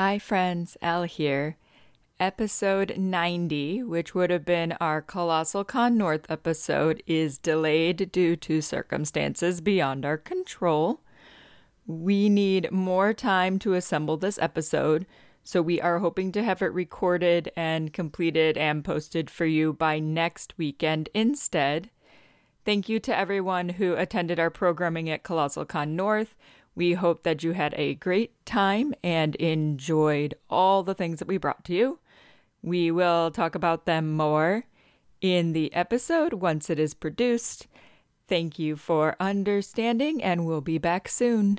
Hi, friends, Al here. Episode 90, which would have been our Colossalcon North episode, is delayed due to circumstances beyond our control. We need more time to assemble this episode, so we are hoping to have it recorded and completed and posted for you by next weekend instead. Thank you to everyone who attended our programming at Colossalcon North. We hope that you had a great time and enjoyed all the things that we brought to you. We will talk about them more in the episode once it is produced. Thank you for understanding, and we'll be back soon.